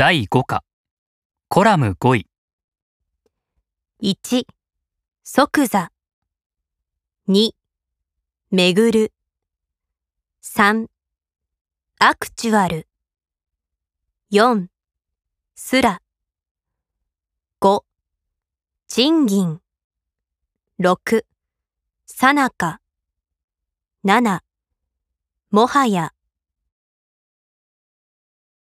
第5課コラム5位1、即座。2、巡る。3、アクチュアル。4、すら。5、賃金。6、さなか。7、もはや。